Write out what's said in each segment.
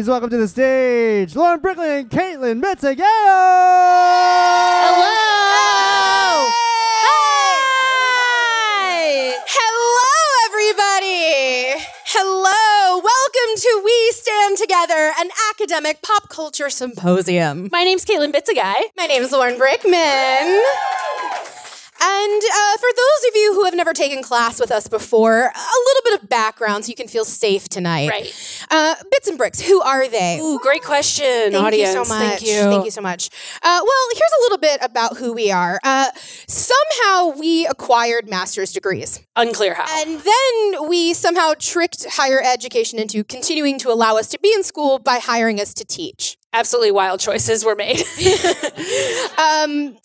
Please welcome to the stage Lauren Brickman and Caitlin Metzger. Hello! Hi! Hello, everybody! Hello! Welcome to We Stand Together, an academic pop culture symposium. My name's Caitlin Bitzegaio. My name is Lauren Brickman. And uh, for those of you who have never taken class with us before, a little bit of background so you can feel safe tonight. Right. Uh, Bits and Bricks, who are they? Ooh, great question, Thank audience. you so much. Thank you. Thank you so much. Uh, well, here's a little bit about who we are. Uh, somehow we acquired master's degrees. Unclear how. And then we somehow tricked higher education into continuing to allow us to be in school by hiring us to teach. Absolutely wild choices were made. Um,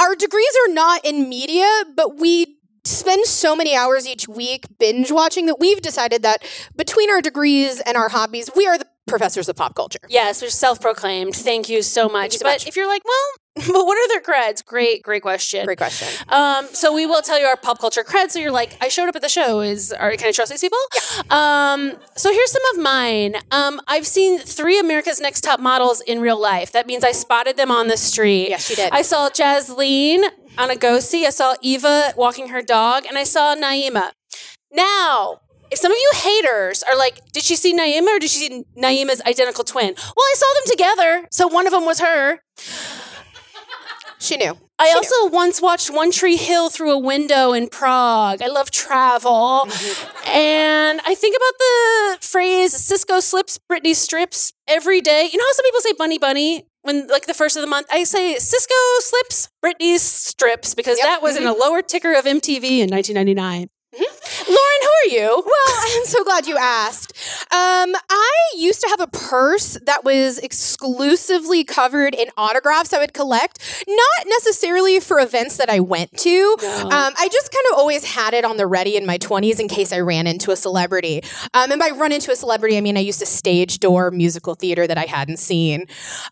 our degrees are not in media, but we spend so many hours each week binge watching that we've decided that between our degrees and our hobbies, we are the professors of pop culture. yes, we're self-proclaimed. Thank you so much. you so but much. if you're like, well, but what are their creds? Great, great question. Great question. Um, so we will tell you our pop culture creds. So you're like, I showed up at the show. Is are can I trust these people? Um, so here's some of mine. Um, I've seen three America's Next Top Models in real life. That means I spotted them on the street. Yes, you did. I saw Jasleen on a go see. I saw Eva walking her dog, and I saw Naima. Now. If some of you haters are like, did she see Naima or did she see Naima's identical twin? Well, I saw them together, so one of them was her. She knew. I She knew. also once watched One Tree Hill through a window in Prague. I love travel. Mm-hmm. And I think about the phrase Cisco slips, Britney strips every day. You know how some people say bunny bunny when like the first of the month? I say Cisco slips, Britney strips because Yep. that was in a mm-hmm. lower ticker of MTV in 1999. Lauren, who are you? Well, I'm so glad you asked. Um, I used to have a purse that was exclusively covered in autographs I would collect, not necessarily for events that I went to. Um, I just kind of always had it on the ready in my 20s in case I ran into a celebrity. Um, and by run into a celebrity, I mean I used to stage door musical theater that I hadn't seen.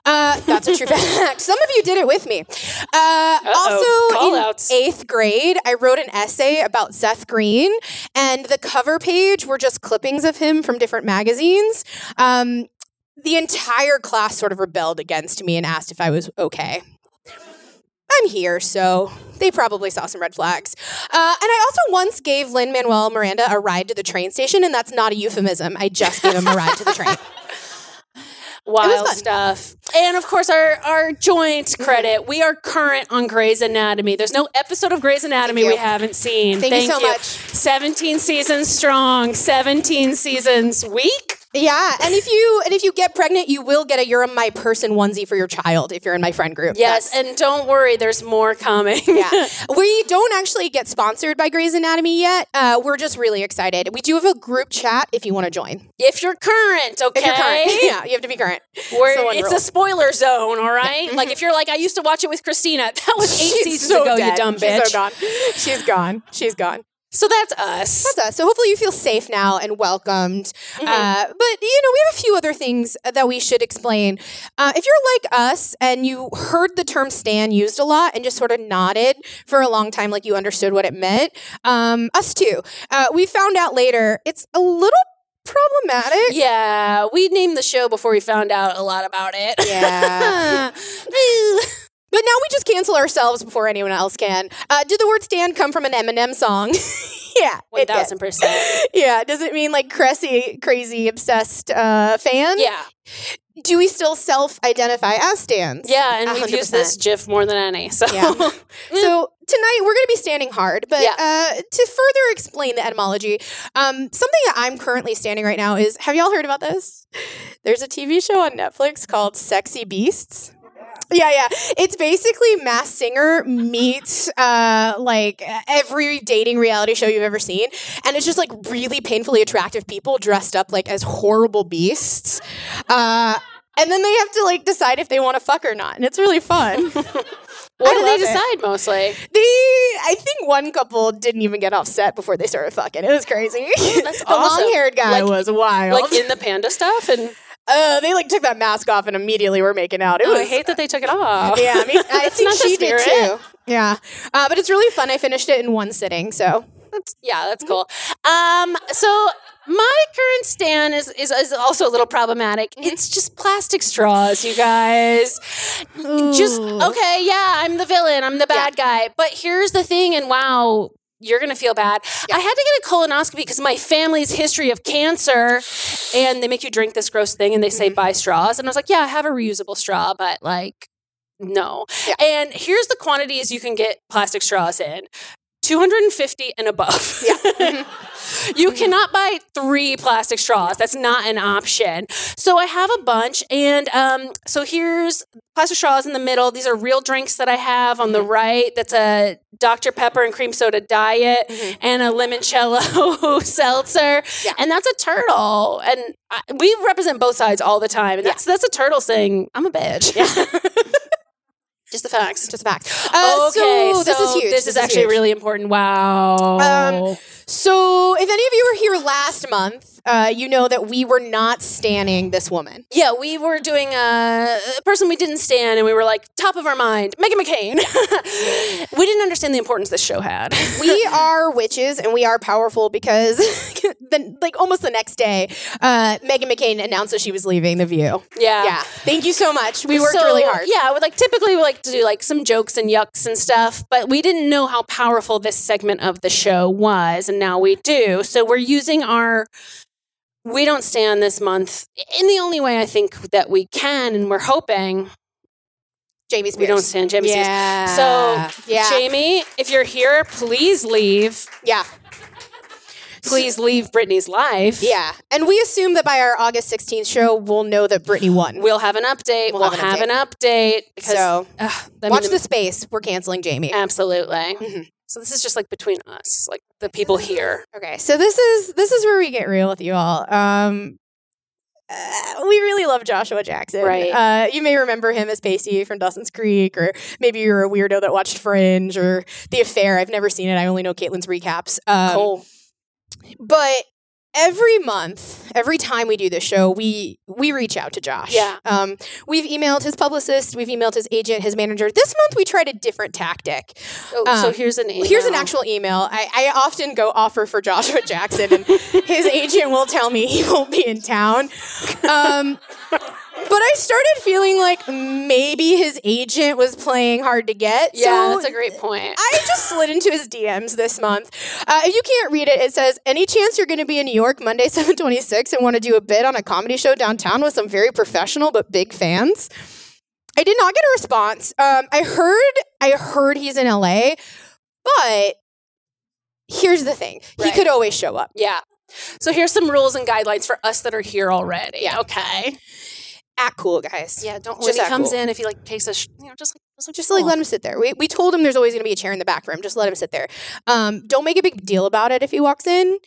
Uh, that's a true fact. Some of you did it with me. Uh, also, in eighth grade, I wrote an essay about Seth Green, and the cover page were just clippings of him from different magazines. Um, the entire class sort of rebelled against me and asked if I was okay. I'm here, so they probably saw some red flags. Uh, and I also once gave Lin Manuel Miranda a ride to the train station, and that's not a euphemism. I just gave him a ride to the train. Wild stuff. And of course, our, our joint mm-hmm. credit. We are current on Grey's Anatomy. There's no episode of Grey's Anatomy we haven't seen. Thank you so much. 17 seasons strong, 17 seasons week. Yeah, and if you and if you get pregnant, you will get a "You're my person" onesie for your child if you're in my friend group. Yes, That's- and don't worry, there's more coming. yeah. We don't actually get sponsored by Grey's Anatomy yet. Uh, we're just really excited. We do have a group chat if you want to join. if you're current, okay? If you're current, yeah, you have to be current. It's rule. a spoiler zone, all right? Like if you're like, I used to watch it with Christina. That was eight She's seasons so ago, you dead. dumb She's bitch. so gone. She's gone. She's gone. So that's us. That's us. So hopefully you feel safe now and welcomed. Mm-hmm. Uh, but you know, we have a few other things that we should explain. Uh, if you're like us and you heard the term "stan" used a lot and just sort of nodded for a long time, like you understood what it meant, um, us too. Uh, we found out later it's a little problematic. Yeah, we named the show before we found out a lot about it. Yeah. But now we just cancel ourselves before anyone else can. Uh, did the word stan come from an Eminem song? yeah. One it did. thousand percent. Yeah. Does it mean like crazy, crazy, obsessed uh, fan? Yeah, Do we still self identify as stans? yeah, and we've used this GIF more than any. So Yeah. So tonight we're going to be standing hard, but Yeah. uh, to further explain the etymology, um, something that I'm currently standing right now is have y'all heard about this? There's a TV show on Netflix called Sexy Beasts. Yeah, yeah. It's basically Masked Singer meets uh, like every dating reality show you've ever seen, and it's just like really painfully attractive people dressed up like as horrible beasts. Uh, and then they have to like decide if they want to fuck or not, and it's really fun. what I do they love it. decide mostly? They, I think one couple didn't even get off set before they started fucking. It was crazy. that's the awesome. long-haired guy Like- was wild. Like in the panda stuff, and uh, they like took that mask off and immediately were making out. It oh, was. I hate that they took it off. yeah, I mean, I think she did too. Yeah, uh, but it's really fun. I finished it in one sitting. So Yeah, that's cool. Um, so my current stand is, is is also a little problematic. It's just plastic straws, you guys. Just okay, yeah, I'm the villain, I'm the bad guy. But here's the thing, and wow. You're gonna feel bad. I had to get a colonoscopy because my family's history of cancer, and they make you drink this gross thing, and they say mm-hmm. buy straws, and I was like, yeah, I have a reusable straw, but like, no. Yeah. And here's the quantities you can get plastic straws in: 250 and above. Yeah. You mm-hmm. cannot buy three plastic straws. That's not an option. So I have a bunch, and um, so here's plastic straws in the middle. These are real drinks that I have on the mm-hmm. right. That's a Dr Pepper and cream soda diet, mm-hmm. and a limoncello seltzer, Yeah. and that's a turtle. And I, we represent both sides all the time, and that's that's a turtle saying, "I'm a bitch." Just the facts. just the facts. Uh, okay, so this is huge. This, is actually huge. really important. Wow. Um, So, if any of you were here last month, uh, you know that we were not standing this woman. Yeah, we were doing a, a person we didn't stand, and we were like top of our mind, Meghan McCain. we didn't understand the importance this show had. we are witches and we are powerful because then like almost the next day uh meghan mccain announced that she was leaving the view yeah, yeah thank you so much we worked So, really hard Yeah, I would like typically we like to do like some jokes and yucks and stuff, but we didn't know how powerful this segment of the show was, and now we do. So we're using our we don't stand this month in the only way I think that we can, and we're hoping jamie Spears. we don't stand Jamie Spears. yeah So, yeah Jamie, if you're here, please leave. yeah Please leave Britney's life. yeah and we assume that by our august 16th show we'll know that britney won We'll have an update. We'll We'll, have an have, an update. because, So, ugh, I watch mean, the space we're canceling jamie Absolutely. Mhm. So this is just like between us, like the people here. okay so this is this is where we get real with you all um uh, we really love Joshua Jackson. Right. Uh, you may remember him as Pacey from Dawson's Creek, or maybe you're a weirdo that watched Fringe or The Affair. I've never seen it. I only know Caitlin's recaps. Um, Cool. But every month, every time we do this show, we we reach out to Josh. Yeah. Um, we've emailed his publicist, we've emailed his agent, his manager. This month we tried a different tactic. Oh, so um, here's an email. Here's an actual email. I, I often go offer for Joshua Jackson, and his agent will tell me he won't be in town. Um, but I started feeling like maybe his agent was playing hard to get. Yeah, so that's a great point. I just slid into his DMs this month. Uh, if you can't read it, it says, "Any chance you're going to be in New York Monday, 726, and want to do a bit on a comedy show downtown with some very professional but big fans?" I did not get a response. Um, I heard, I heard he's in LA, but here's the thing: he could always show up. yeah. So here's some rules and guidelines for us that are here already. Yeah. Okay. Act cool, guys. Yeah. Don't Just when he comes cool. in if he like takes a sh- you know just like just, like, Just like let him sit there. We, we told him there's always going to be a chair in the back for him. Just let him sit there. Um, don't make a big deal about it if he walks in,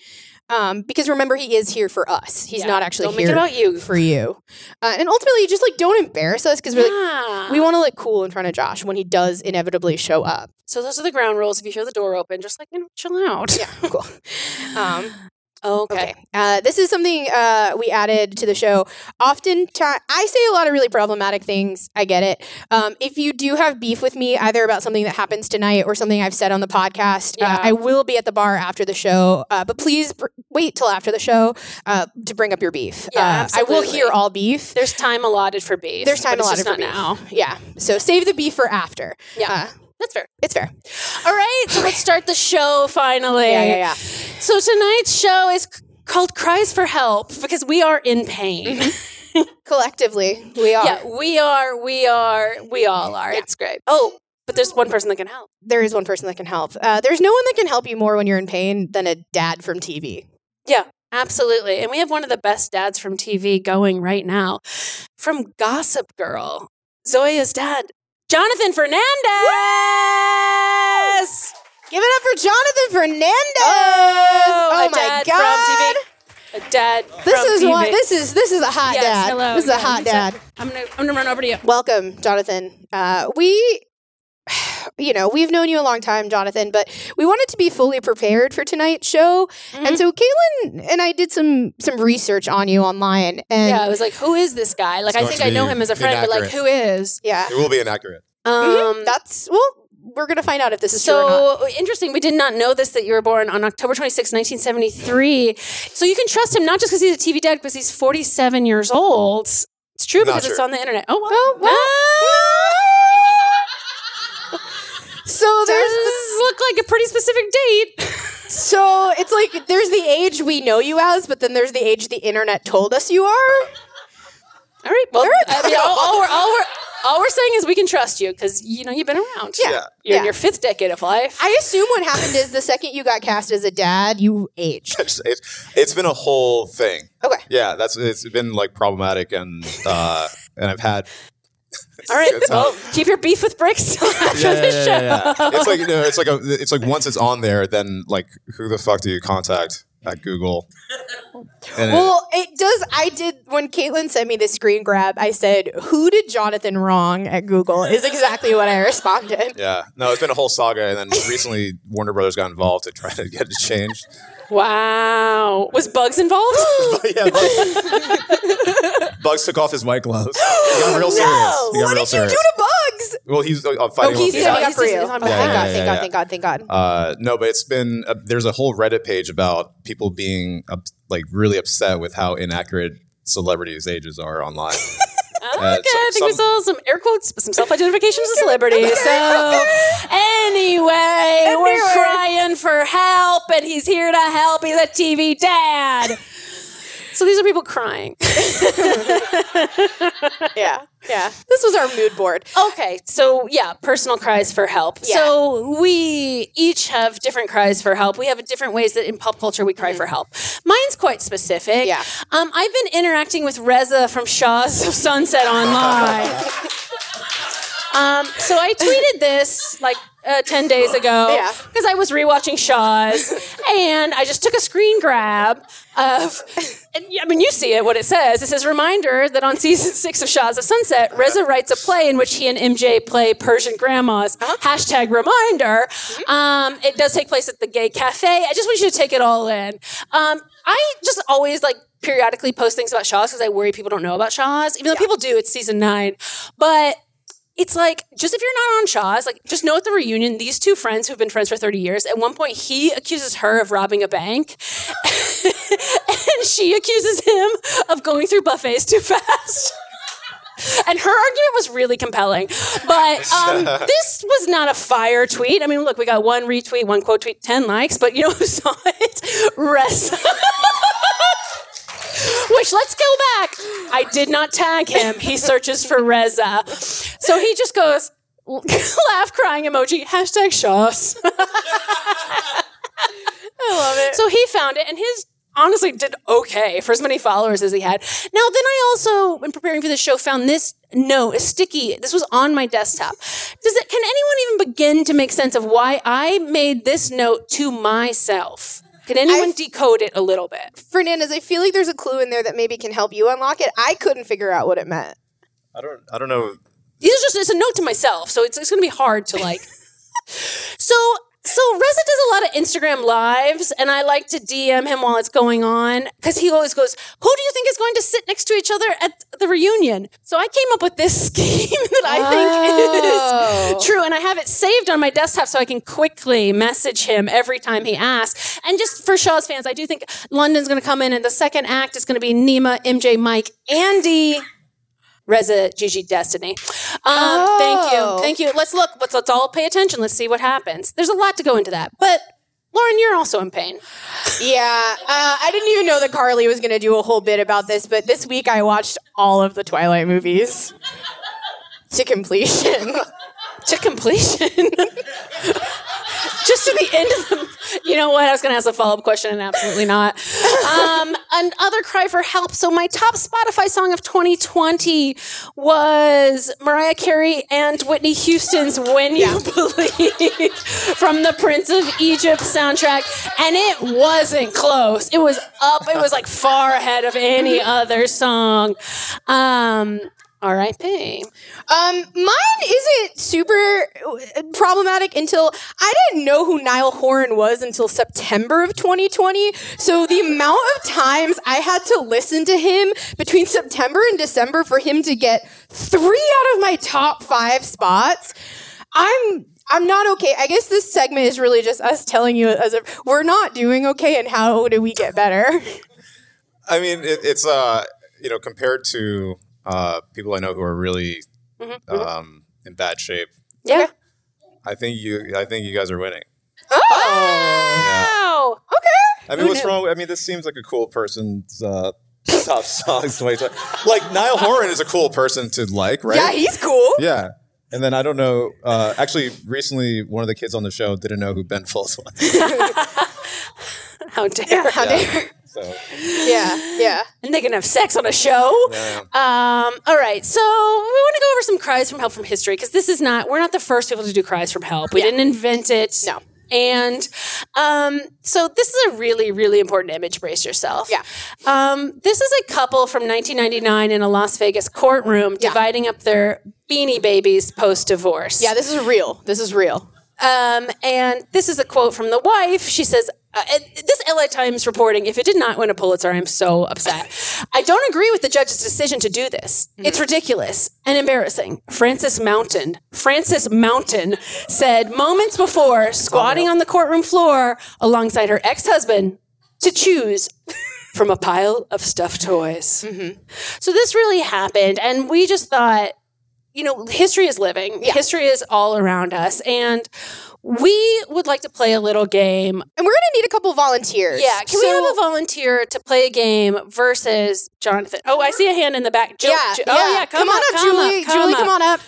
um, because remember he is here for us. He's Yeah, not actually don't here about you. for you. Uh, and ultimately, just like don't embarrass us because we're like, we want to look cool in front of Josh when he does inevitably show up. so those are the ground rules. If you hear the door open, just like you know, chill out. Yeah, cool. Um, Oh, okay. Uh, this is something uh, we added to the show. Often, I say a lot of really problematic things. I get it. Um, if you do have beef with me, either about something that happens tonight or something I've said on the podcast, Yeah. uh, I will be at the bar after the show. Uh, but please br- wait till after the show uh, to bring up your beef. Yeah, Uh, I will hear all beef. There's time allotted for beef. There's time allotted for beef. now. Yeah. So save the beef for after. Yeah. That's fair. it's fair. All right, so let's start the show finally. Yeah, yeah, yeah. So tonight's show is c- called Cries for Help because we are in pain. Collectively, we are. yeah, we are, we are, we all are. It's great. Oh, but there's one person that can help. There is one person that can help. Uh, there's no one that can help you more when you're in pain than a dad from TV. Yeah, absolutely. And we have one of the best dads from TV going right now from Gossip Girl, Zoya's dad, Johnathan Fernandez. Give it up for Johnathan Fernandez. Oh, Oh a my dad god. from TV. A dad. This is TV. one. This is this is a hot Yes, dad. hello. This is a hot dad. I'm gonna I'm gonna run over to you. Welcome, Johnathan. Uh, we, you know, we've known you a long time, Johnathan, but we wanted to be fully prepared for tonight's show, Mm-hmm. and so Caitlin and I did some some research on you online, and Yeah, I was like, who is this guy? Like, I think I know him as a friend, but like, who is? yeah, It will be inaccurate. Um, that's well, we're gonna find out if this is true or not. so interesting. We did not know this that you were born on October 26, 1973. So you can trust him not just because he's a TV dad, because he's 47 years old. It's true Not because it's on the internet. Oh, well. Oh, well. So there's Does look like a pretty specific date. so it's like there's the age we know you as, but then there's the age the internet told us you are. All right. Well, I mean, all, all we're, all, we're, all we're saying is we can trust you because, you know, you've been around. Yeah. Yeah. You're Yeah. in your fifth decade of life. I assume what happened is the second you got cast as a dad, you aged. It's, it's, it's been a whole thing. Okay. Yeah, that's it's been like problematic and uh and I've had All right. It's Well, keep your beef with bricks till after the show. It's like you know, it's like a it's like once it's on there, then like who the fuck do you contact at Google? And Well, it does. I did when Caitlin sent me the screen grab. I said, "Who did Johnathan wrong at Google?" Is exactly what I responded. yeah, no, it's been a whole saga, and then recently Warner Brothers got involved to try to get it changed. Wow. Was Bugs involved? yeah, Bugs, Bugs took off his white gloves. He got real serious. He got what real did serious. you do to Bugs? Well, he's uh, Oh, fighting. he's with standing up for you. he's Oh, on thank my God! side. Thank Yeah, God! Thank God! Thank God! Uh, no, but it's been uh, there's a whole Reddit page about people being up, like really upset with how inaccurate celebrities' ages are online. Okay, Uh, I think some- we saw some air quotes, some self-identifications of celebrities. So anyway, we're crying for help, and he's here to help. He's a TV dad. So these are people crying. Yeah, yeah. This was our mood board. Okay, so yeah, personal cries for help. Yeah. So we each have different cries for help. We have different ways that in pop culture we cry for help. Mine's quite specific. Yeah. Um, I've been interacting with Reza from Shahs of Sunset online. Um, so I tweeted this like uh, 10 days ago Yeah. because I was rewatching Shahs and I just took a screen grab of, and, I mean, you see it, what it says. It says, reminder that on season six of Shahs of Sunset, Reza writes a play in which he and MJ play Persian grandmas. Hashtag reminder. Um, it does take place at the gay cafe. I just want you to take it all in. Um, I just always like periodically post things about Shahs because I worry people don't know about Shahs. Even though people do, it's season nine. But it's like just if you're not on Shahs, like just know at the reunion, these two friends who've been friends for 30 years, at one point he accuses her of robbing a bank. and she accuses him of going through buffets too fast. And her argument was really compelling. But um, this was not a fire tweet. I mean, look, we got one retweet, one quote tweet, 10 likes, but you know who saw it? Reza. Which let's go back. I did not tag him. He searches for Reza. So he just goes, laugh crying emoji, hashtag Shahs. I love it. So he found it and his honestly did okay for as many followers as he had. Now, then I also, in preparing for this show, found this note, a sticky. This was on my desktop. Does it, can anyone even begin to make sense of why I made this note to myself? Can anyone I've- decode it a little bit? Fernandez, I feel like there's a clue in there that maybe can help you unlock it. I couldn't figure out what it meant. I don't I don't know. These are just it's a note to myself, so it's, it's going to be hard to like. so so Reza does a lot of Instagram lives, and I like to DM him while it's going on because he always goes, "Who do you think is going to sit next to each other at the reunion?" So I came up with this scheme that I Oh. think is oh. true, and I have it saved on my desktop so I can quickly message him every time he asks. And just for Shahs fans, I do think London's going to come in, and the second act is going to be Nema, MJ, Mike, Andy. Reza, GG, Destiney. Um, Thank Oh. you, thank you. Let's look. Let's, let's all pay attention. Let's see what happens. There's a lot to go into that, but Lauren, you're also in pain. Yeah, uh, I didn't even know that Carly was going to do a whole bit about this, but this week I watched all of the Twilight movies to completion. to completion. Just to the end of them. You know what? I was going to ask a follow up question, and absolutely not. Um, another cry for help. So, my top Spotify song of 2020 was Mariah Carey and Whitney Houston's When You Believe from the Prince of Egypt soundtrack. And it wasn't close. It was up, it was like far ahead of any other song. Um, R.I.P. Um, mine isn't super uh, problematic until I didn't know who Niall Horan was until September of 2020. So the amount of times I had to listen to him between September and December for him to get three out of my top five spots, I'm. I'm not okay. I guess this segment is really just us telling you as if we're not doing okay and how do we get better? I mean, it, it's uh, you know, compared to uh, people I know who are really um, in bad shape. Yeah. I think you, I think you guys are winning. Wow. Okay. I mean, what's wrong? I mean, this seems like a cool person's uh, top songs. to wait to- Like Niall Horan is a cool person to like, right? Yeah, he's cool. Yeah. And then I don't know. Uh, actually, recently, one of the kids on the show didn't know who Ben Folds was. How dare. How dare- So Yeah, yeah. And they can have sex on a show. Yeah. Um, all right. So we want to go over some cries from help from history because this is not, we're not the first people to do cries from help. We didn't invent it. No. And um, so this is a really, really important image. Brace yourself. Yeah. Um, this is a couple from 1999 in a Las Vegas courtroom dividing up their beanie babies post divorce. Yeah, this is real. This is real. Um, and this is a quote from the wife. She says, uh, this LA Times reporting, if it did not win a Pulitzer, I'm so upset. I don't agree with the judge's decision to do this. It's ridiculous and embarrassing. Frances Mountain, Frances Mountain said moments before squatting on the courtroom floor alongside her ex-husband to choose from a pile of stuffed toys. So this really happened, and we just thought, you know, history is living. History is all around us, and we would like to play a little game. And we're gonna need a couple volunteers. Yeah, can we have a volunteer to play a game versus Johnathan? Oh, I see a hand in the back. Ju- yeah, Ju- oh yeah, come, on up, come Julie. Up, Julie, up. come on up.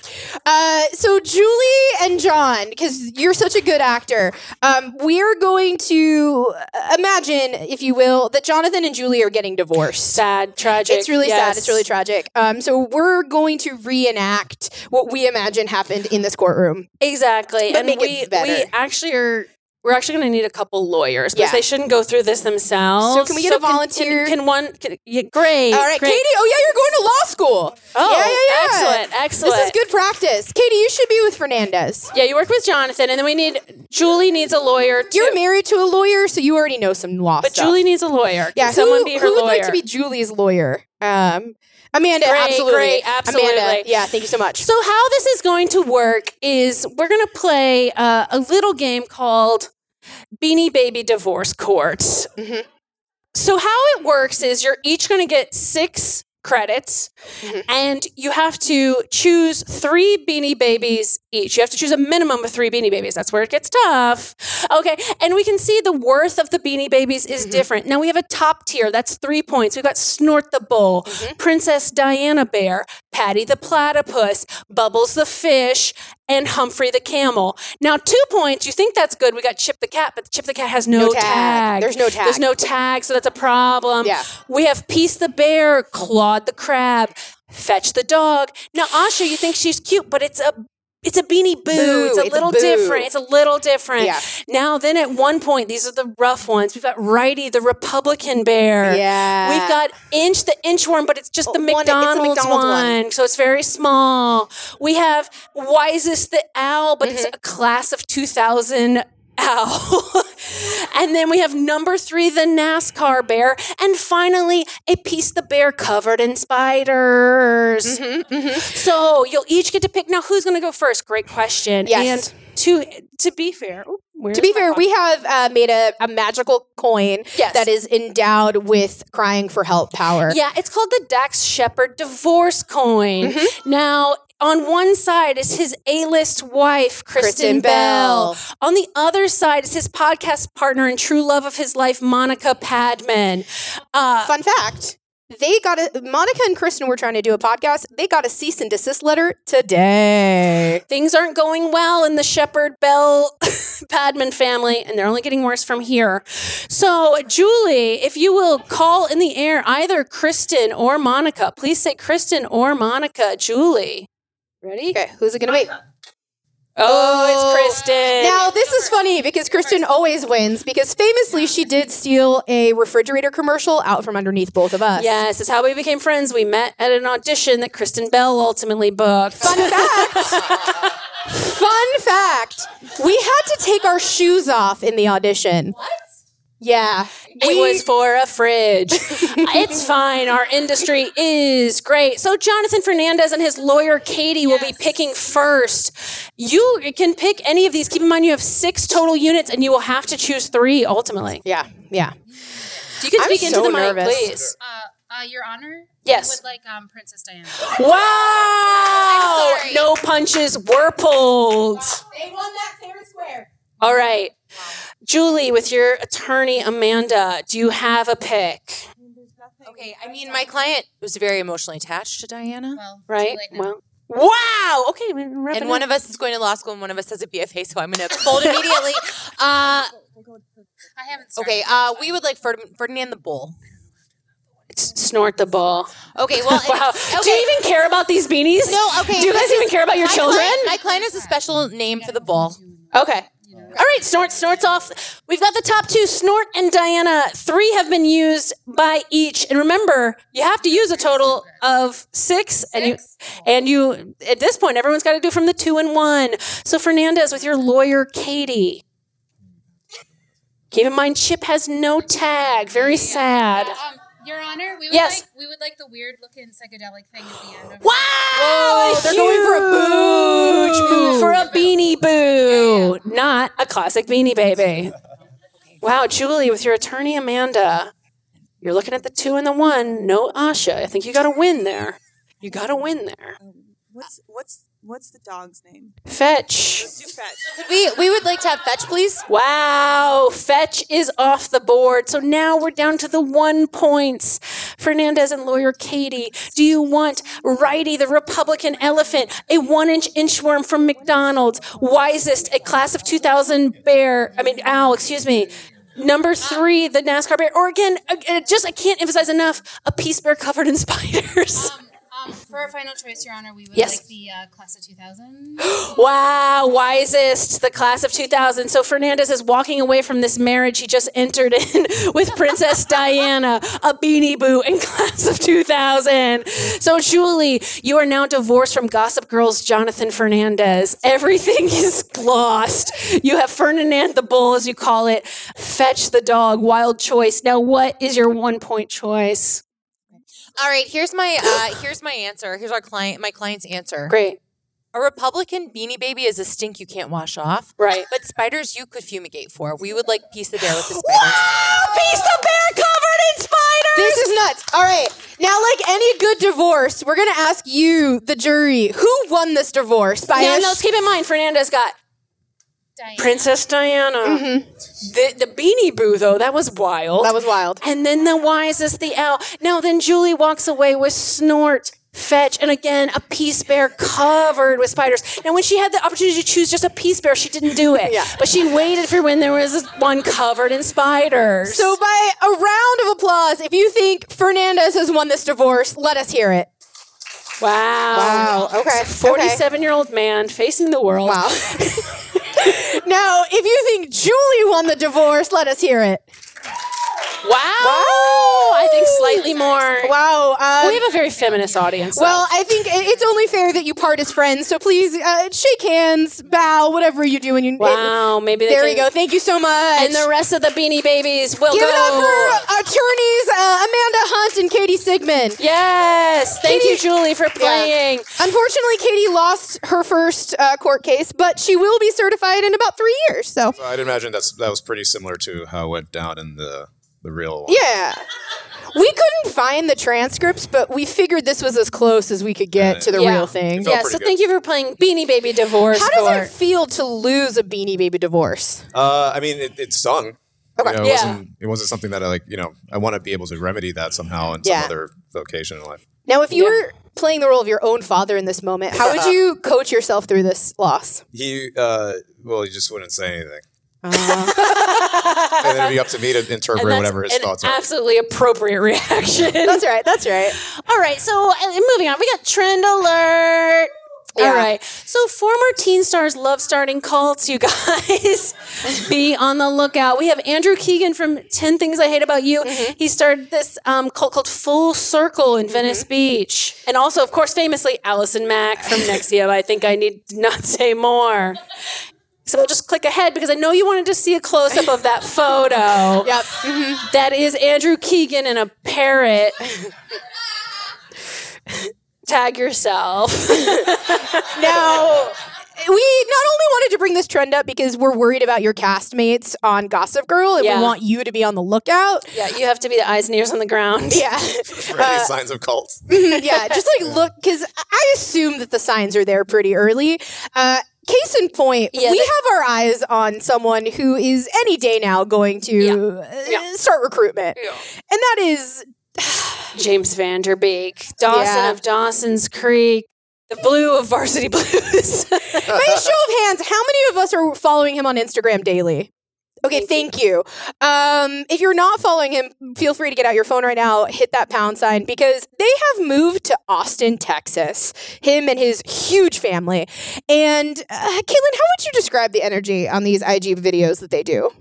Uh, so Julie and John, because you're such a good actor, um, we're going to imagine, if you will, that Johnathan and Julie are getting divorced. Sad, tragic. It's really yes. sad. It's really tragic. Um, so we're going to reenact what we imagine happened in this courtroom. Exactly, and make it we better. we actually are. We're actually going to need a couple lawyers because Yeah. they shouldn't go through this themselves. So can we get a volunteer? Can, can one? Can, yeah, great. All right, great. Katie. Oh yeah, you're going to law school. Oh, yeah, yeah, yeah. excellent, excellent. This is good practice. Katie, you should be with Fernandez. Yeah, you work with Johnathan, and then we need Julie needs a lawyer. Too. You're married to a lawyer, so you already know some law but stuff. Julie needs a lawyer. yeah, Can someone who, be her who would lawyer? like to be Julie's lawyer? Um, Amanda, Great, absolutely, great, absolutely. Amanda, yeah, thank you so much. So how this is going to work is we're going to play uh, a little game called Beanie Baby Divorce Court. Mm-hmm. So how it works is you're each going to get six credits Mm-hmm. and you have to choose three beanie babies each you have to choose a minimum of three beanie babies that's where it gets tough okay and we can see the worth of the beanie babies is Mm-hmm. different now we have a top tier that's three points we've got snort the bull Mm-hmm. princess diana bear patty the platypus bubbles the fish and humphrey the camel now two points you think that's good we got chip the cat but chip the cat has no, No tag. There's no tag. there's no tag so that's a problem Yeah. we have Peace the bear, Claude the crab, Fetch the dog. Now, Asha, you think she's cute, but it's a it's a beanie boo. Boo. It's a It's little boo. different. It's a little different. Yeah. Now, then at one point, these are the rough ones. We've got Righty, the Republican bear. Yeah. We've got Inch, the inchworm, but it's just the Oh, one- McDonald's, McDonald's one, one. so it's very small. We have Wisest the owl, but Mm-hmm. it's a class of 2000 And then we have number three, the NASCAR bear. And finally, a peace the bear covered in spiders. Mm-hmm, So you'll each get to pick. Now, who's going to go first? Great question. Yes. And to to be fair, where's To be fair, phone? we have uh, made a, a magical coin Yes. that is endowed with crying for help power. Yeah, it's called the Dax Shepard divorce coin. Mm-hmm. Now, on one side is his A-list wife, Kristen, Kristen Bell. Bell. On the other side is his podcast partner and true love of his life, Monica Padman. Uh, Fun fact. They got a Monica and Kristen were trying to do a podcast. They got a cease and desist letter today. things aren't going well in the Shepard Bell Padman family, and they're only getting worse from here. So, Julie, if you will call in the air either Kristen or Monica, please say Kristen or Monica. Julie. Ready? Okay, who's it gonna be? Oh, it's Kristen. Now this is funny because Kristen always wins because famously she did steal a refrigerator commercial out from underneath both of us. Yes, it's how we became friends. We met at an audition that Kristen Bell ultimately booked. Fun fact. Fun fact. We had to take our shoes off in the audition. What? Yeah. It was for a fridge. it's fine. Our industry is great. So Johnathan Fernandez and his lawyer Katie will be picking first. You can pick any of these. Keep in mind you have six total units, and you will have to choose three ultimately. Yeah. Yeah. You can I'm speak into so the mic, nervous. please. Uh, uh, Your Honor? Yes. I would like um, Princess Diana. Wow! sorry. No punches were pulled. They won that fair and square. All right. Julie, with your attorney Amanda, do you have a pick? Okay, I mean, my client was very emotionally attached to Diana, Well, Right? too late now. Well, wow. Okay, and one up. of us is going to law school, and one of us has a BFA, so I'm going to fold immediately. Uh, I haven't started. okay, uh, we would like Ferdinand the Bull. Snort the bull. Okay, well, Wow. okay. Do you even care about these beanies? No, okay. Do you guys even care about your my children? Client, my client has a special name for the bull. Okay. All right, snort, snorts off. We've got the top two, Snort and Diana. Three have been used by each, and remember, you have to use a total of six, and you and you at this point, everyone's got to do from the two and one. So Fernandez with your lawyer, Katie. Keep in mind, Chip has no tag. Very sad. Um, Um, Your Honor, we would Yes. like we would like the weird looking psychedelic thing at the end. Of Wow! Whoa, they're going for a huge boo. For a beanie boo. Not a classic beanie baby. Wow, Julie, with your attorney Amanda, you're looking at the two and the one. No Asha. I think you got to win there. You got to win there. What's what's what's the dog's name? Fetch. Let's do fetch. We we would like to have fetch, please? Wow, Fetch is off the board. So now we're down to the one points. Fernandez and lawyer Katie, do you want Righty, the Republican elephant, a one inch inchworm from McDonald's, Wisest, a class of 2000 bear, I mean, owl, excuse me. Number three, the NASCAR bear, or again, uh, just I can't emphasize enough, a peace bear covered in spiders. Um, um, for our final choice, Your Honor, we would Yes. like the uh, class of 2000. Wow, wisest, the class of 2000. So Fernandez is walking away from this marriage he just entered in with Princess Diana, a beanie boo in class of 2000. So, Julie, you are now divorced from Gossip Girl's Johnathan Fernandez. Everything is lost. You have Ferdinand the Bull, as you call it, Fetch the Dog, Wild Choice. Now, what is your one point choice? All right, here's my uh, here's my answer. Here's our client, my client's answer. Great. A Republican beanie baby is a stink you can't wash off. Right. But spiders you could fumigate for. We would like peace the bear with the spiders. Peace the bear covered in spiders! This is nuts. All right. Now, like any good divorce, we're going to ask you, the jury, who won this divorce? By Now, no, let's keep in mind, Fernandez got Diana. Princess Diana. Mm-hmm. The the beanie boo though, that was wild. That was wild. And then the wisest the owl. Now then Julie walks away with snort. Fetch and again a peace bear covered with spiders. And when she had the opportunity to choose just a peace bear, she didn't do it. Yeah. But she waited for when there was one covered in spiders. So, by a round of applause, if you think Fernandez has won this divorce, let us hear it. wow. Wow. Okay. Forty-seven year old man facing the world. Wow. now, if you think Julie won the divorce, let us hear it. Wow. I think slightly more. Wow. Um, we have a very feminist audience. though. well, I think it's only fair that you part as friends. So please uh, shake hands, bow, whatever you do. And you, wow, maybe they there can, we go. Thank you so much. And the rest of the Beanie Babies will Give go. it up for attorneys uh, Amanda Hunt and Katie Sigmund. yes, thank you, Julie, for playing. Unfortunately, Katie lost her first uh, court case, but she will be certified in about three years. So, So I'd imagine that's that was pretty similar to how it went down in the the real one. yeah. We couldn't find the transcripts, but we figured this was as close as we could get to the Yeah. real thing. felt Yeah, pretty so good. thank you for playing Beanie Baby Divorce How does Court. it feel to lose a Beanie Baby divorce? Uh, I mean, it, it stung. Okay. You know, it Yeah. wasn't it wasn't something that I like. You know, I want to be able to remedy that somehow in some Yeah. other vocation in life. Now, if you were playing the role of your own father in this moment, how would you coach yourself through this loss? He, uh, well, he just wouldn't say anything. and then it'd be up to me to interpret And that's whatever his an thoughts are. absolutely appropriate reaction. That's right. That's right. All right, so uh, moving on, we got trend alert. Yeah. All right, so former teen stars love starting cults. You guys, be on the lookout. We have Andrew Keegan from Ten Things I Hate About You. He started this um, cult called Full Circle in Venice Beach, and also, of course, famously Allison Mack from NXIVM. I think I need not say more. So we'll just click ahead because I know you wanted to see a close up of that photo. Yep. That is Andrew Keegan and a parrot. Tag yourself. Now, we not only wanted to bring this trend up because we're worried about your castmates on Gossip Girl and Yeah. we want you to be on the lookout. yeah, you have to be the eyes and ears on the ground. Yeah. For any signs of cults. yeah. Just like look, because I assume that the signs are there pretty early. Uh, Case in point, Yeah, we have our eyes on someone who is any day now going to uh, Yeah. start recruitment. And that is James Van Der Beek, Dawson Yeah. of Dawson's Creek, the blue of Varsity Blues. By a show of hands, how many of us are following him on Instagram daily? Okay, thank you. Um, if you're not following him, feel free to get out your phone right now, hit that pound sign because they have moved to Austin, Texas. Him and his huge family. And uh, Caitlin, how would you describe the energy on these IG videos that they do?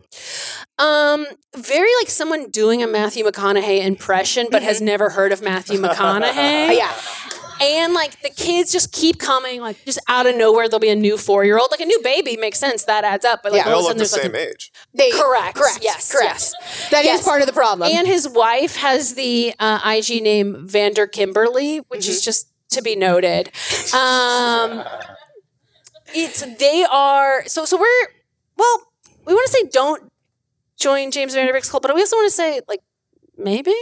um, very like someone doing a Matthew McConaughey impression, but has never heard of Matthew McConaughey. Yeah. And like the kids just keep coming, like just out of nowhere, there'll be a new four year old, like a new baby makes sense. That adds up. But like Yeah. They all all of a look sudden the there's like same age. They, Correct. Correct. Yes, Correct. yes. That is Yes. part of the problem. And his wife has the uh, IG name Vander Kimberly, which is just to be noted. Um, it's they are so so we're well we want to say don't join James Van Der Beek's cult, but we also want to say like maybe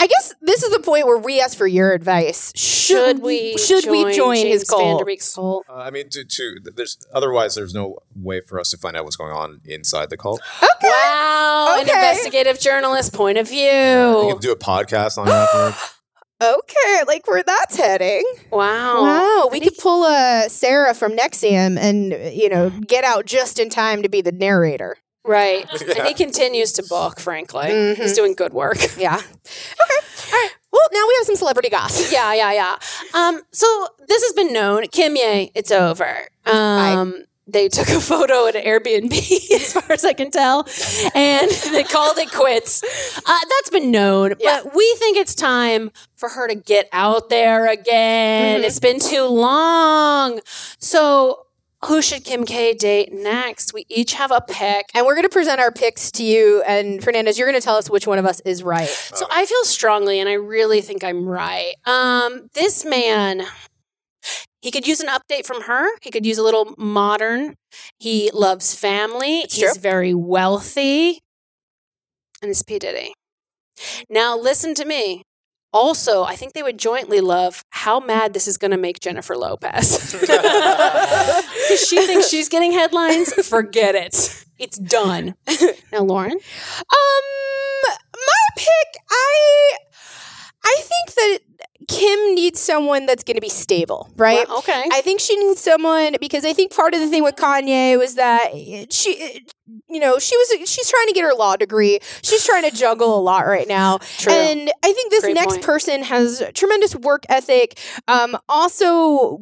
I guess this is the point where we ask for your advice. should we should we join James his cult? Cult? Uh, I mean, to, to there's otherwise there's no way for us to find out what's going on inside the cult. Okay. Wow, an Okay. investigative journalist point of You view. can do a podcast on that. Okay, like where that's heading. Wow. Wow, we could pull a Sarah from NXIVM and you know get out just in time to be the narrator. Right. And he continues to book, frankly. Mm-hmm. He's doing good work. Yeah. Okay. All right. Well, now we have some celebrity gossip. Yeah, yeah, yeah. Um, so this has been known. Kim Ye, it's over. Um, they took a photo at an Airbnb, as far as I can tell, and they called it quits. Uh, that's been known, but we think it's time for her to get out there again. Mm-hmm. It's been too long. So, who should Kim K date next? We each have a pick. And we're going to present our picks to you. And Fernandez, you're going to tell us which one of us is right. So I feel strongly, and I really think I'm right. Um, this man, he could use an update from her. He could use a little modern. He loves family. He's true. very wealthy, and it's P Diddy. Now listen to me. Also, I think they would jointly love how mad this is going to make Jennifer Lopez. Because she thinks she's getting headlines. Forget it. It's done. Now, Lauren? Um, my pick, I, I think that Kim needs someone that's going to be stable, right? Well, okay. I think she needs someone because I think part of the thing with Kanye was that she, you know, she was she's trying to get her law degree. She's trying to juggle a lot right now, True. and I think this Great next point. person has tremendous work ethic. Um, also.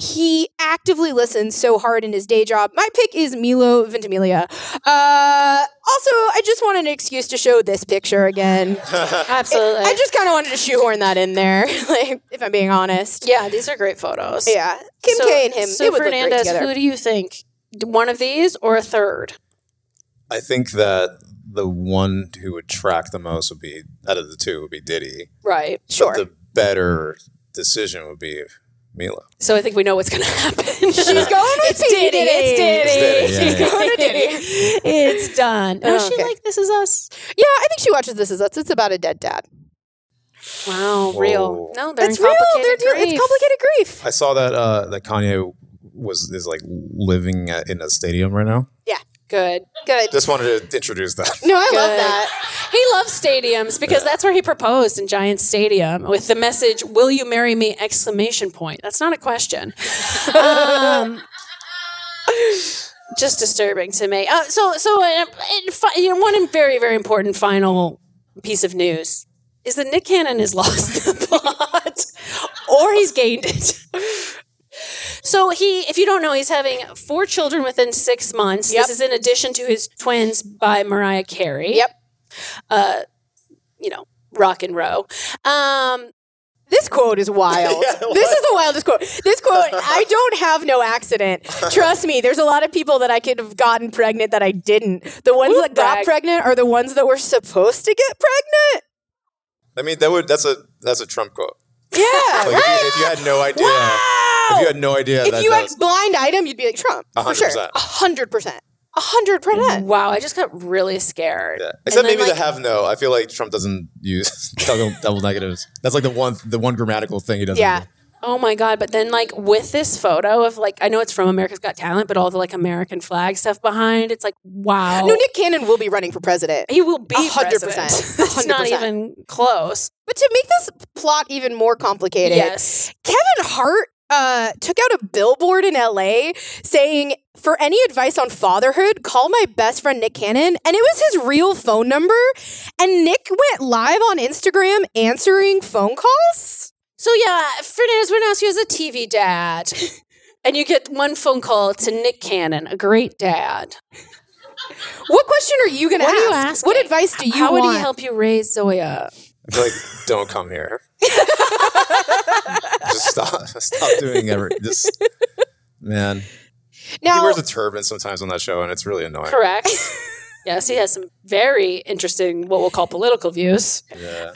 he actively listens so hard in his day job. My pick is Milo Ventimiglia. Uh, also, I just wanted an excuse to show this picture again. Absolutely. I just kind of wanted to shoehorn that in there, like if I'm being honest. yeah, these are great photos. Yeah, Kim so, K and him. So they would look great Fernandez, together. who do you think? One of these or a third? I think that the one who would track the most would be out of the two would be Diddy. Right. Sure. The better decision would be Milo. So I think we know what's going to happen. She's going with it's Diddy. Diddy. It's Diddy. It's Diddy, yeah, She's yeah. going to Diddy. it's done. No, she Okay. like This Is Us. Yeah, I think she watches This Is Us. It's about a dead dad. Wow, Whoa. real. No, they're it's in real. They're grief. It's complicated grief. I saw that uh, that Kanye was is like living at, in a stadium right now. Yeah. Good. Good. Just wanted to introduce that. No, I love that. He loves stadiums because that's where he proposed in Giant Stadium with the message "Will you marry me?" exclamation point. That's not a question. um, just disturbing to me. Uh, so, so uh, it, fi- you know, one very, very important final piece of news is that Nick Cannon has lost the plot, or he's gained it. So he, if you don't know, he's having four children within six months. Yep. This is in addition to his twins by Mariah Carey. Yep. Uh, you know, rock and row. Um, This quote is wild. this is the wildest quote. This quote, I don't have no accident. Trust me, there's a lot of people that I could have gotten pregnant that I didn't. The ones Ooh, that got pregnant are the ones that were supposed to get pregnant. I mean, that would that's a that's a Trump quote. Yeah. Like if, you, if you had no idea, if you had no idea if that you had that's blind item, you'd be like Trump. A For hundred sure. percent. A hundred percent. A hundred percent. wow, I just got really scared. yeah. Except then, maybe like- the have no. I feel like Trump doesn't use double, double negatives. That's like the one the one grammatical thing he doesn't. Yeah. do. Oh my god! But then, like with this photo of like, I know it's from America's Got Talent, but all the like American flag stuff behind, it's like, wow. No, Nick Cannon will be running for president. he will be A hundred president. percent. A It's hundred not percent. even close. But to make this plot even more complicated, Yes. Kevin Hart uh, took out a billboard in LA saying, For any advice on fatherhood, call my best friend Nick Cannon. And it was his real phone number. And Nick went live on Instagram answering phone calls. So yeah, Fernandez Bernasio is a TV dad, and you get one phone call to Nick Cannon, a great dad. What question are you going to ask? are you asking? What advice do you How want? would he help you raise Zoya? Like don't come here. Just stop stop doing every this man. he wears a turban sometimes on that show, and it's really annoying. Correct. yes, he has some very interesting, what we'll call political views. Yeah.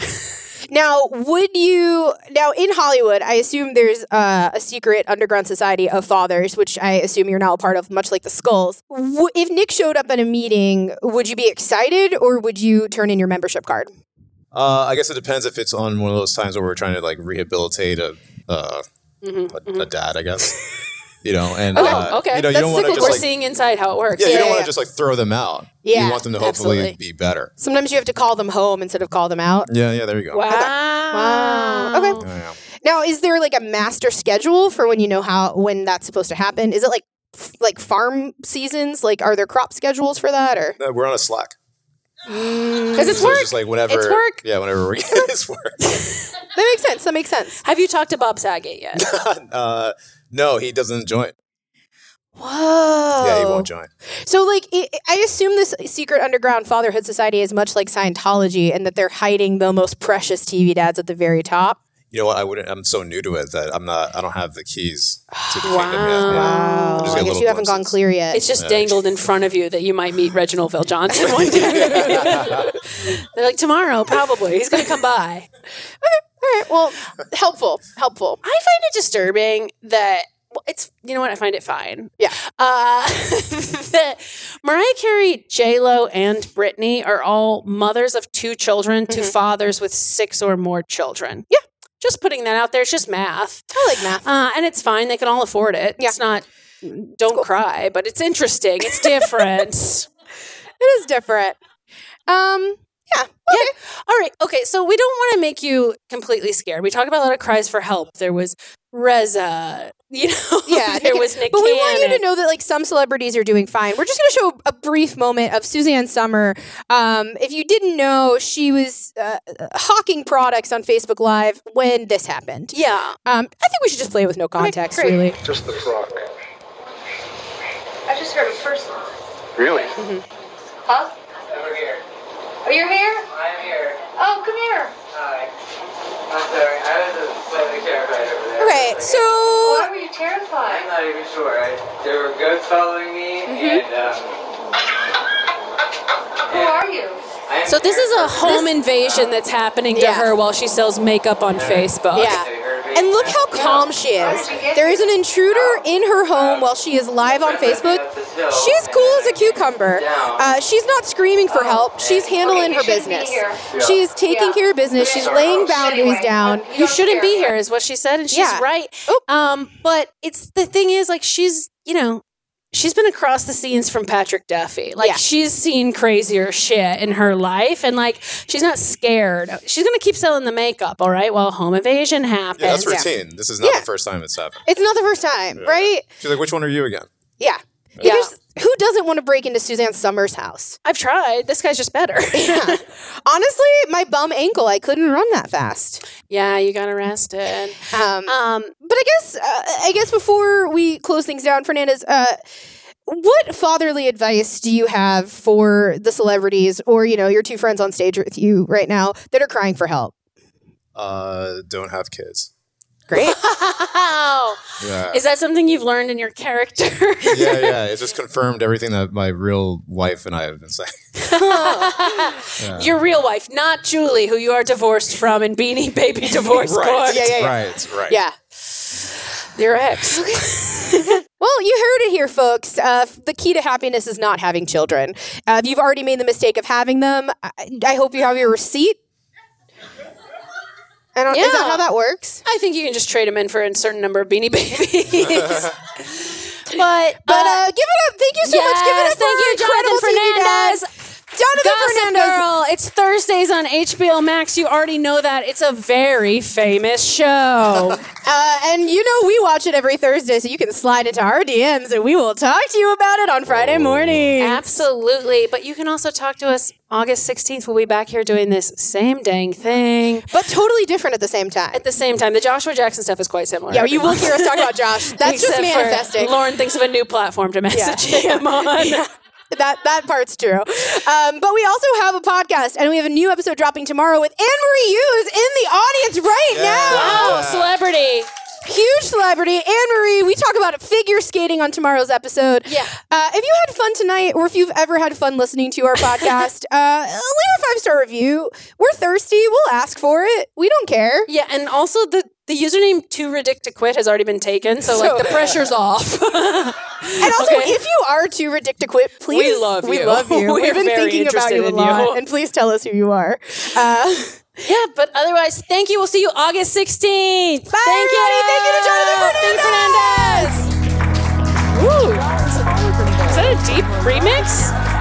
Now, would you now in Hollywood? I assume there's uh, a secret underground society of fathers, which I assume you're now a part of, much like the Skulls. W- if Nick showed up at a meeting, would you be excited or would you turn in your membership card? Uh, I guess it depends if it's on one of those times where we're trying to like rehabilitate a uh, a, a dad, I guess. You know, and Okay, uh, okay. you know, you don't want to just We're like seeing inside how it works. yeah, you don't want yeah. to just like throw them out. Yeah, you want them to hopefully absolutely. be better. Sometimes you have to call them home instead of call them out. Yeah, yeah, there you go. Wow. Wow. Okay. Yeah, yeah. Now, is there like a master schedule for when you know how when that's supposed to happen? Is it like f- like farm seasons? Like, are there crop schedules for that or? No, we're on a Slack. Because it's So work. it's just like whenever It's work. Yeah, whenever we it's work. That makes sense. That makes sense. Have you talked to Bob Saget yet? uh, no, he doesn't join. Whoa. Yeah, he won't join. So, like, i I assume this secret underground fatherhood society is much like Scientology, and that they're hiding the most precious TV dads at the very top. You know what? I wouldn't. I'm so new to it that I'm not. I don't have the keys to the Wow. kingdom yet. Yeah. Wow. just I got guess little you haven't gone clear yet. It's just dangled in front of you that you might meet Reginald VelJohnson one day. They're like, tomorrow, probably. He's going to come by. All right. Well, helpful. Helpful. I find it disturbing that well, it's you know what I find it fine. Yeah. Uh, that Mariah Carey, J Lo, and Britney are all mothers of two children to fathers with six or more children. Yeah. Just putting that out there. It's just math. I like math. Uh, and it's fine. They can all afford it. Yeah. It's not, don't cry, but it's interesting. It's different. It is different. Um. Yeah. Yeah. All right. Okay. So we don't want to make you completely scared. We talked about a lot of cries for help. There was Reza. You know. Yeah, there was Nick. But we want you to know that like some celebrities are doing fine. We're just going to show a brief moment of Suzanne Somers. Um, if you didn't know, she was uh, hawking products on Facebook Live when this happened. Yeah. Um, I think we should just play it with no context, great. really. Just the truck. I just heard a person. Really? Huh? Over here. Oh, you're here? I'm here. Oh, come here. Hi. I'm sorry. I was slightly terrified over there. Okay, so Why were you terrified? I'm not even sure. I, there were ghosts following me, and um. Who are you? I'm So this is a terrified. home invasion that's happening to Yeah. her while she sells makeup on Facebook. Yeah. And look how calm she is. There is an intruder in her home while she is live on Facebook. She's cool as a cucumber. Uh, she's not screaming for help. She's handling her business. She is taking care of business. She's laying boundaries down. You shouldn't be here, is what she said, and she's Yeah. right. Um, but it's the thing is, like, she's you know, she's been across the scenes from Patrick Duffy. Like, Yeah. she's seen crazier shit in her life, and like, she's not scared. She's gonna keep selling the makeup, all right, while home invasion happens. Yeah, that's routine. This is not Yeah. the first time it's happened. It's not the first time, right? She's like, which one are you again? Yeah. Yeah. Because who doesn't want to break into Suzanne Somers' house? I've tried. This guy's just better. Honestly, my bum ankle, I couldn't run that fast. yeah, you got arrested. Um, Um, but I guess, uh, I guess before we close things down, Fernandez, uh, what fatherly advice do you have for the celebrities or, you know, your two friends on stage with you right now that are crying for help? Uh, don't have kids. Great. wow. Yeah. Is that something you've learned in your character? yeah, yeah. It just confirmed everything that my real wife and I have been saying. Your real wife, not Julie, who you are divorced from in Beanie Baby Divorce right. Court. Yeah, yeah, yeah. Right, right. Yeah. Your ex. Well, you heard it here, folks. Uh, the key to happiness is not having children. Uh, if you've already made the mistake of having them, I, I hope you have your receipt. I don't, Is that Yeah. how that works? I think you can just trade them in for a certain number of Beanie Babies. but But uh, give it up. Thank you so much. Give it up thank for you, Johnathan incredible TV dad. Fernandez. Johnathan Gossip Fernandez. Girl. It's Thursdays on HBO Max. You already know that. It's a very famous show. Uh, and you know we watch it every Thursday, so you can slide into our DMs and we will talk to you about it on Friday morning. Absolutely. But you can also talk to us August 16th. We'll be back here doing this same dang thing. But totally different at the same time. At the same time, the Joshua Jackson stuff is quite similar. Yeah, you will hear us talk about Josh. That's just Except for manifesting. Lauren thinks of a new platform to message him on. Yeah. That that part's true. Um, but we also have a podcast, and we have a new episode dropping tomorrow with Anne Marie Hughes in the audience right now. Wow, celebrity. Huge celebrity, Anne Marie. We talk about figure skating on tomorrow's episode. Yeah. Uh, if you had fun tonight, or if you've ever had fun listening to our podcast, uh, leave a five star review. We're thirsty. We'll ask for it. We don't care. Yeah, and also the the username too ridic to quit has already been taken, so, like the pressure's off. And also, Okay. if you are too ridiculous to quit, please. We love you. We're We've been thinking about you a lot, you. and please tell us who you are. Uh, yeah, but otherwise, thank you. We'll see you August 16th. Bye, thank everybody. you. Thank you to Johnathan Thank Fernandez. Woo. Is that a deep remix?